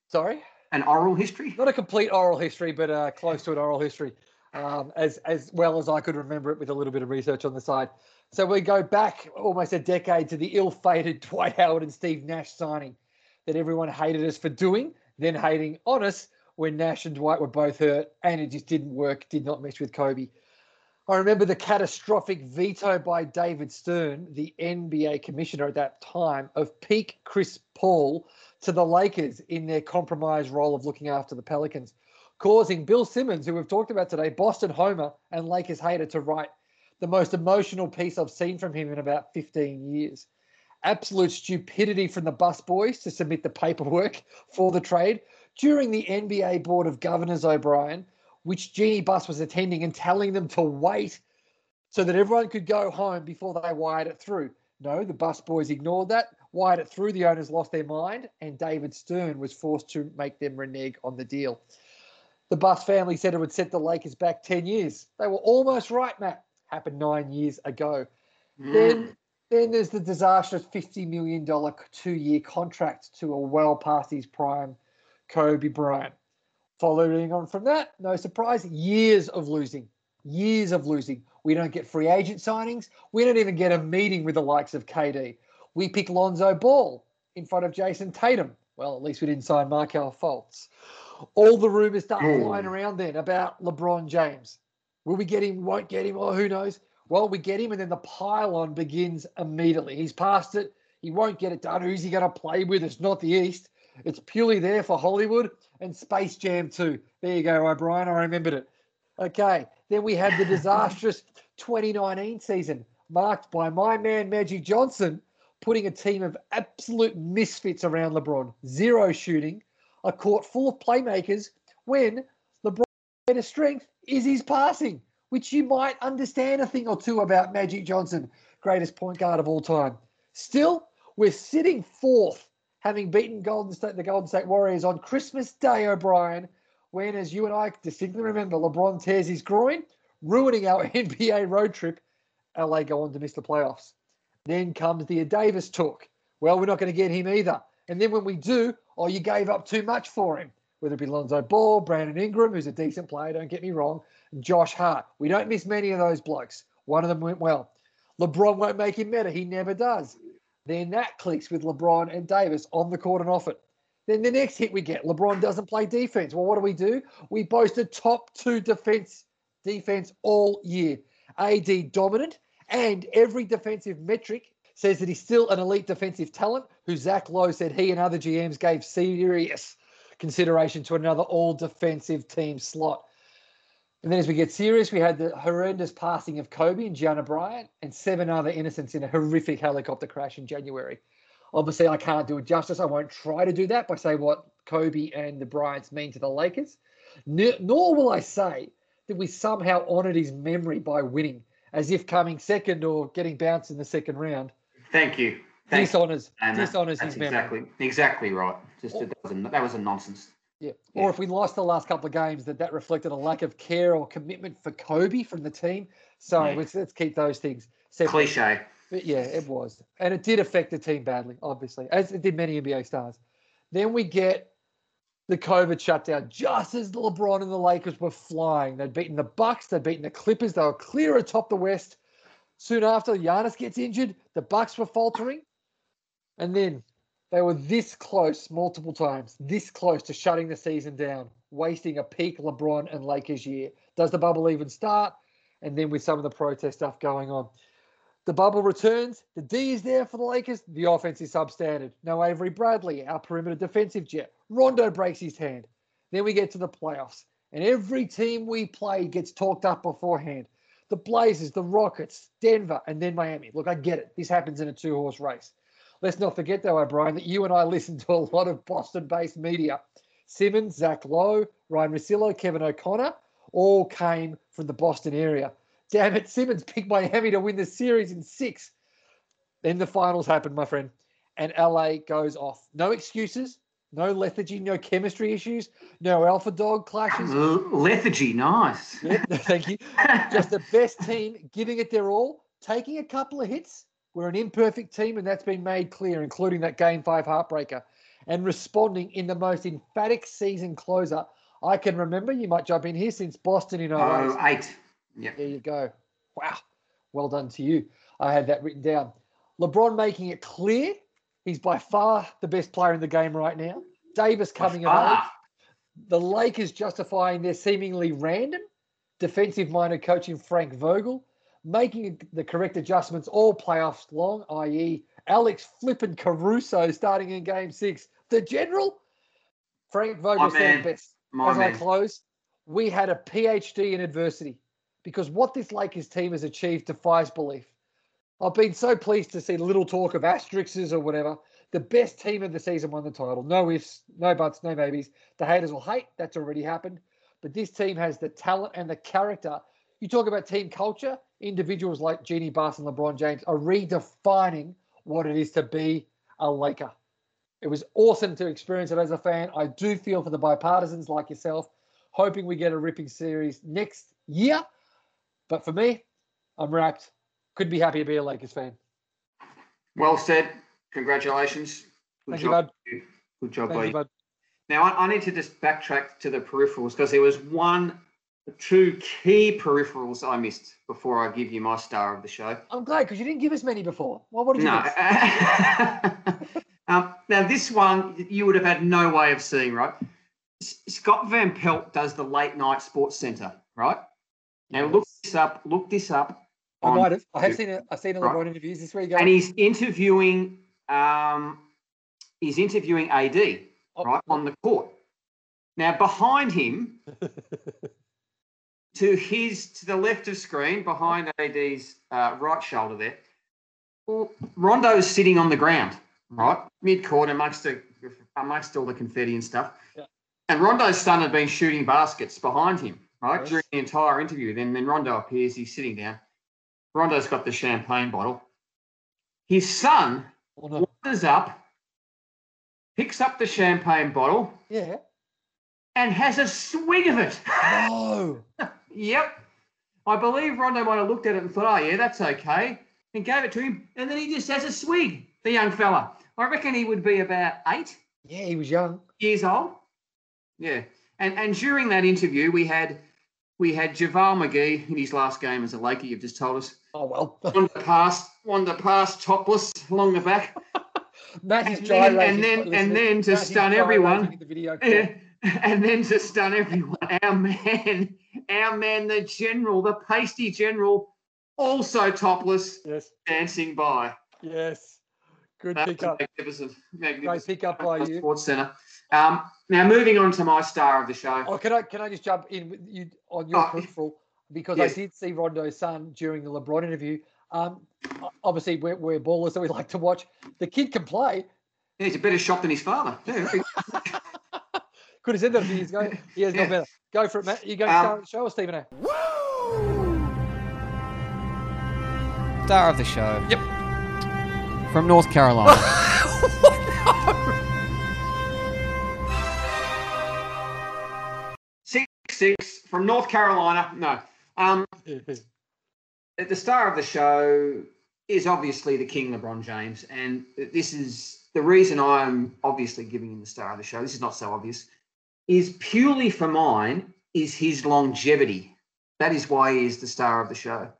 Sorry, an oral history. not a complete oral history, but uh, close to an oral history, um, as as well as I could remember it with a little bit of research on the side. So we go back almost a decade to the ill-fated Dwight Howard and Steve Nash signing that everyone hated us for doing, then hating on us when Nash and Dwight were both hurt, and it just didn't work, did not mesh with Kobe. I remember the catastrophic veto by David Stern, the NBA commissioner at that time, of peak Chris Paul to the Lakers in their compromised role of looking after the Pelicans, causing Bill Simmons, who we've talked about today, Boston Homer and Lakers hater, to write the most emotional piece I've seen from him in about 15 years. Absolute stupidity from the Buss boys to submit the paperwork for the trade during the NBA Board of Governors, O'Brien, which Jeanie Buss was attending and telling them to wait so that everyone could go home before they wired it through. No, the Buss boys ignored that, wired it through, the owners lost their mind, and David Stern was forced to make them renege on the deal. The Buss family said it would set the Lakers back 10 years. They were almost right, Matt. Happened nine years ago. Mm. Then, then there's the disastrous $50 million two year contract to a well past his prime Kobe Bryant. Following on from that, no surprise, years of losing. Years of losing. We don't get free agent signings. We don't even get a meeting with the likes of KD. We pick Lonzo Ball in front of Jayson Tatum. Well, at least we didn't sign Markelle Fultz. All the rumors start mm. flying around then about LeBron James. Will we get him? Won't get him? Or who knows? Well, we get him, and then the pile-on begins immediately. He's past it. He won't get it done. Who's he going to play with? It's not the East. It's purely there for Hollywood and Space Jam 2. There you go, O'Brien. I remembered it. Okay. Then we had the disastrous 2019 season, marked by my man Magic Johnson putting a team of absolute misfits around LeBron. Zero shooting, a court full of playmakers when LeBron's greatest strength is his passing, which you might understand a thing or two about Magic Johnson, greatest point guard of all time. Still, we're sitting fourth, having beaten Golden State, the Golden State Warriors on Christmas Day, O'Brien, when, as you and I distinctly remember, LeBron tears his groin, ruining our NBA road trip. LA go on to miss the playoffs. Then comes the Davis talk. Well, we're not going to get him either. And then when we do, oh, you gave up too much for him. Whether it be Lonzo Ball, Brandon Ingram, who's a decent player, don't get me wrong, Josh Hart. We don't miss many of those blokes. One of them went well. LeBron won't make him better. He never does. Then that clicks with LeBron and Davis on the court and off it. Then the next hit we get, LeBron doesn't play defense. Well, what do we do? We boast a top two defense defense all year. AD dominant, and every defensive metric says that he's still an elite defensive talent. Who Zach Lowe said he and other GMs gave serious consideration to another all defensive team slot. And then as we get serious, we had the horrendous passing of Kobe and Gianna Bryant and seven other innocents in a horrific helicopter crash in January. Obviously, I can't do it justice. I won't try to do that by saying what Kobe and the Bryants mean to the Lakers. Nor will I say that we somehow honoured his memory by winning, as if coming second or getting bounced in the second round Thank you. Thank you. dishonours And uh, dishonours that's his memory. exactly exactly right. Just that was a, that was a nonsense. Yeah. Yeah. Or if we lost the last couple of games, that that reflected a lack of care or commitment for Kobe from the team. So Yeah. let's, let's keep those things separate. Cliche. But yeah, it was. And it did affect the team badly, obviously, as it did many NBA stars. Then we get the COVID shutdown, just as LeBron and the Lakers were flying. They'd beaten the Bucks, they'd beaten the Clippers, they were clear atop the West. Soon after, Giannis gets injured, the Bucks were faltering. And then they were this close multiple times, this close to shutting the season down, wasting a peak LeBron and Lakers year. Does the bubble even start? And then with some of the protest stuff going on. The bubble returns. The D is there for the Lakers. The offense is substandard. No Avery Bradley, our perimeter defensive jet. Rondo breaks his hand. Then we get to the playoffs. And every team we play gets talked up beforehand. The Blazers, the Rockets, Denver, and then Miami. Look, I get it. This happens in a two horse race. Let's not forget, though, O'Brien, that you and I listen to a lot of Boston based media. Simmons, Zach Lowe, Ryan Russillo, Kevin O'Connor all came from the Boston area. Damn it, Simmons picked Miami to win the series in six. Then the finals happened, my friend, and LA goes off. No excuses, no lethargy, no chemistry issues, no alpha dog clashes. Lethargy, nice. Yeah, thank you. Just the best team giving it their all, taking a couple of hits. We're an imperfect team, and that's been made clear, including that game five heartbreaker, and responding in the most emphatic season closer I can remember. You might jump in here since Boston in 08. Oh, eight. Yep. There you go. Wow. Well done to you. I had that written down. LeBron making it clear he's by far the best player in the game right now. Davis coming of age. The Lakers justifying their seemingly random defensive minded coaching Frank Vogel, making the correct adjustments all playoffs long, i.e., Alex flipping Caruso starting in game six. The general, Frank Vogel My said man. it best. my As I close, we had a PhD in adversity because what this Lakers team has achieved defies belief. I've been so pleased to see little talk of asterisks or whatever. The best team of the season won the title. No ifs, no buts, no maybes. The haters will hate. That's already happened. But this team has the talent and the character. You talk about team culture. Individuals like Jeanie Buss and LeBron James are redefining what it is to be a Laker. It was awesome to experience it as a fan. I do feel for the bipartisans like yourself, hoping we get a ripping series next year. But for me, I'm wrapped. Could be happy to be a Lakers fan. Well said. Congratulations. Good Thank you, job. bud. Good job Thank by you, you. bud. Now I, I need to just backtrack to the peripherals because there was one, two key peripherals I missed before I give you my star of the show. I'm glad because you didn't give us many before. Well, what did you No. miss? um, now this one you would have had no way of seeing, right? S- Scott Van Pelt does the late night sports centre, right? Now look this up. Look this up. I might have. I have YouTube. seen it. I've seen a Right. LeBron interviews. Is this where you go? and he's interviewing um, he's interviewing AD Oh, right on the court. Now behind him, to his to the left of screen, behind AD's uh, right shoulder there, well, Rondo's sitting on the ground, right mid court amongst the amongst all the confetti and stuff. Yeah. And Rondo's son had been shooting baskets behind him, right Yes. during the entire interview. Then then Rondo appears. He's sitting down. Rondo's got the champagne bottle. His son wanders up, picks up the champagne bottle, Yeah. and has a swig of it. No. yep. I believe Rondo might have looked at it and thought, oh, yeah, that's okay, and gave it to him. And then he just has a swig, the young fella. I reckon he would be about eight Yeah, he was young. years old. Yeah. And and during that interview, we had we had JaVale McGee in his last game as a Laker, you've just told us. Oh well. Wander past, wander past topless along the back. Matt is And then- and then- and then to Matt stun everyone, The video. Yeah. And then to stun everyone, our man, our man, the general, the pasty general, also topless, Yes. dancing by. Yes. Good was pickup. magnificent, Great pickup by you. Sports Centre. Um, now moving on to my star of the show. Oh, can I can I just jump in with you on your Oh, peripheral because yes. I did see Rondo's son during the LeBron interview. Um, obviously we're, we're ballers that we like to watch. The kid can play. Yeah, he's a better shot than his father. Yeah. Could have said that a few years ago. He has Yeah. no better. Go for it, Matt. You go Um, start the show, or Stephen A. Star of the show. Yep. From North Carolina. Six six from North Carolina. No. Um, the star of the show is obviously the King LeBron James, and this is the reason I'm obviously giving him the star of the show. This is not so obvious. Is purely for mine is his longevity. That is why he is the star of the show.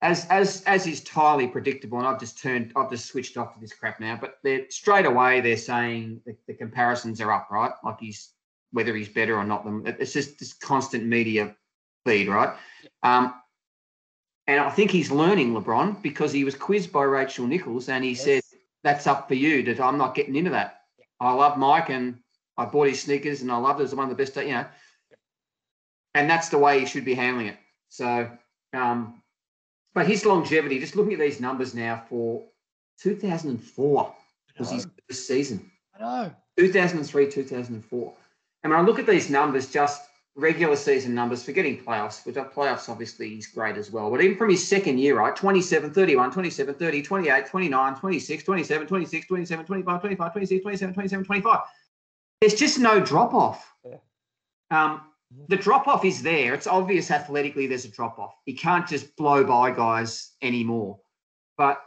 As as as is entirely predictable, and I've just turned, I've just switched off to this crap now. But they're straight away they're saying the, the comparisons are up, right? Like he's whether he's better or not. Them it's just this constant media feed, right? Um, and I think he's learning LeBron because he was quizzed by Rachel Nichols and he said, That's up for you. That I'm not getting into that. I love Mike and I bought his sneakers and I loved it as one of the best, you know. And that's the way he should be handling it. So, um, but his longevity, just looking at these numbers now for 2004 was his first season. I know. 2003, 2004. And when I look at these numbers, just regular season numbers, forgetting playoffs, which are playoffs obviously he's great as well. But even from his second year, right, 27, 31, 27, 30, 28, 29, 26, 27, 26, 27, 25, 25, 26, 27, 27, 25. There's just no drop off. Yeah. Um, the drop off is there. It's obvious athletically there's a drop off. He can't just blow by guys anymore. But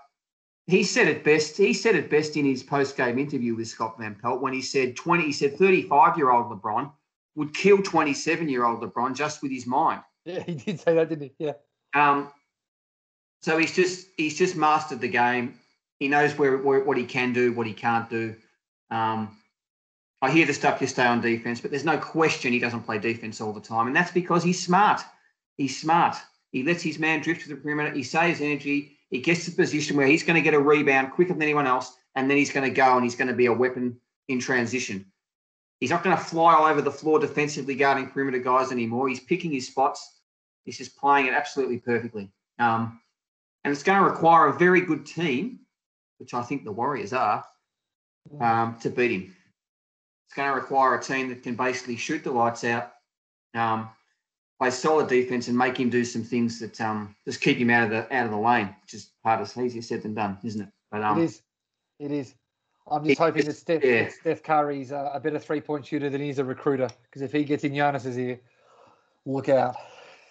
he said it best. He said it best in his post game interview with Scott Van Pelt when he said 20. He said 35 year old LeBron would kill 27 year old LeBron just with his mind. Yeah, he did say that, didn't he? Yeah. Um, so he's just he's just mastered the game. He knows where, where what he can do, what he can't do. Um, I hear the stuff you stay on defense, but there's no question he doesn't play defense all the time, and that's because he's smart. He's smart. He lets his man drift to the perimeter. He saves energy. He gets to the position where he's going to get a rebound quicker than anyone else, and then he's going to go and he's going to be a weapon in transition. He's not going to fly all over the floor defensively guarding perimeter guys anymore. He's picking his spots. He's just playing it absolutely perfectly. Um, and it's going to require a very good team, which I think the Warriors are, um, to beat him. It's going to require a team that can basically shoot the lights out, um, play solid defense, and make him do some things that um, just keep him out of the out of the lane, which is part of easier said than done, isn't it? But um, it is. It is. I'm just hoping that Steph, yeah. that Steph Curry's a, a better three point shooter than he's a recruiter. Because if he gets in Giannis's ear, look out.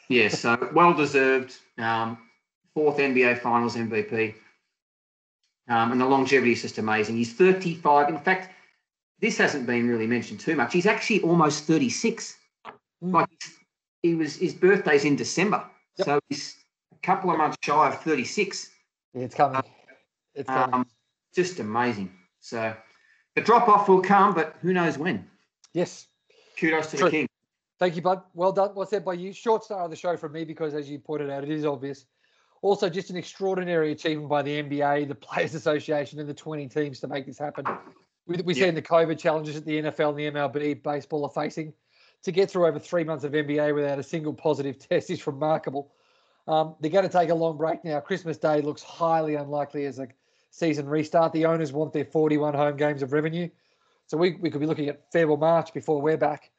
Yeah, so well deserved. Um, fourth NBA Finals MVP. Um, and the longevity is just amazing. He's 35. In fact, this hasn't been really mentioned too much. He's actually almost 36. Mm. Like he was, his birthday's in December, Yep. so he's a couple of months shy of 36. Yeah, it's coming. It's coming. Um, just amazing. So the drop off will come, but who knows when? yes. Kudos to True. the king. Thank you, bud. Well done. What's said by you? Short star of the show from me because, as you pointed out, it is obvious. Also, just an extraordinary achievement by the NBA, the Players Association, and the 20 teams to make this happen. We, we see Yeah. in the COVID challenges that the NFL and the MLB baseball are facing. To get through over three months of NBA without a single positive test is remarkable. Um, they're going to take a long break now. Christmas Day looks highly unlikely as a season restart. The owners want their 41 home games of revenue. So we, we could be looking at February, March before we're back.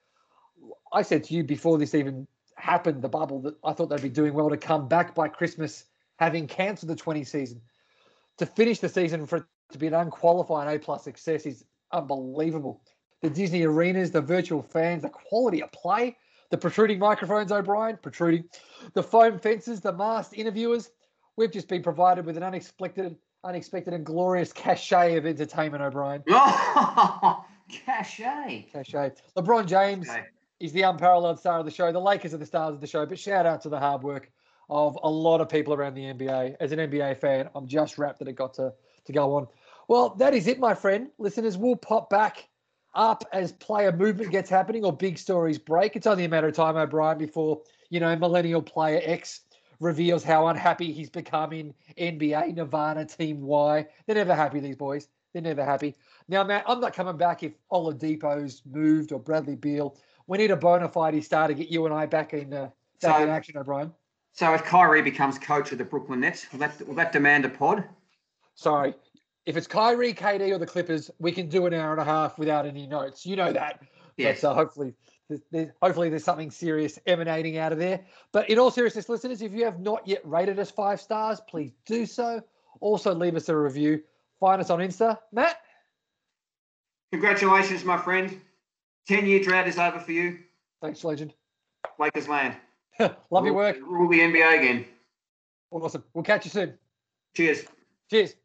I said to you before this even happened, the bubble, that I thought they'd be doing well to come back by Christmas, having cancelled the 20 season. To finish the season for it to be an unqualified A plus success is unbelievable. The Disney arenas, the virtual fans, the quality of play, the protruding microphones, O'Brien, protruding, the foam fences, the masked interviewers. We've just been provided with an unexpected, unexpected and glorious cachet of entertainment, O'Brien. Oh, cachet. Cachet. LeBron James Okay. is the unparalleled star of the show. The Lakers are the stars of the show, but shout out to the hard work of a lot of people around the NBA. As an NBA fan, I'm just wrapped that it got to, to go on. Well, that is it, my friend. Listeners, we'll pop back up as player movement gets happening or big stories break. It's only a matter of time, O'Brien, before, you know, millennial player X reveals how unhappy he's become in NBA, Nirvana, Team Y. They're never happy, these boys. They're never happy. Now, Matt, I'm not coming back if Oladipo's moved or Bradley Beal. We need a bona fide star to get you and I back in uh, back So- in action, O'Brien. So if Kyrie becomes coach of the Brooklyn Nets, will that will that demand a pod? Sorry. If it's Kyrie, KD, or the Clippers, we can do an hour and a half without any notes. You know that. Yes. But uh, hopefully, there's, there's, hopefully there's something serious emanating out of there. But in all seriousness, listeners, if you have not yet rated us five stars, please do so. Also, leave us a review. Find us on Insta. Matt, Congratulations, my friend. Ten year drought is over for you. thanks, legend. Lakers land. Love your work. Rule the NBA again. Awesome. We'll catch you soon. Cheers. Cheers.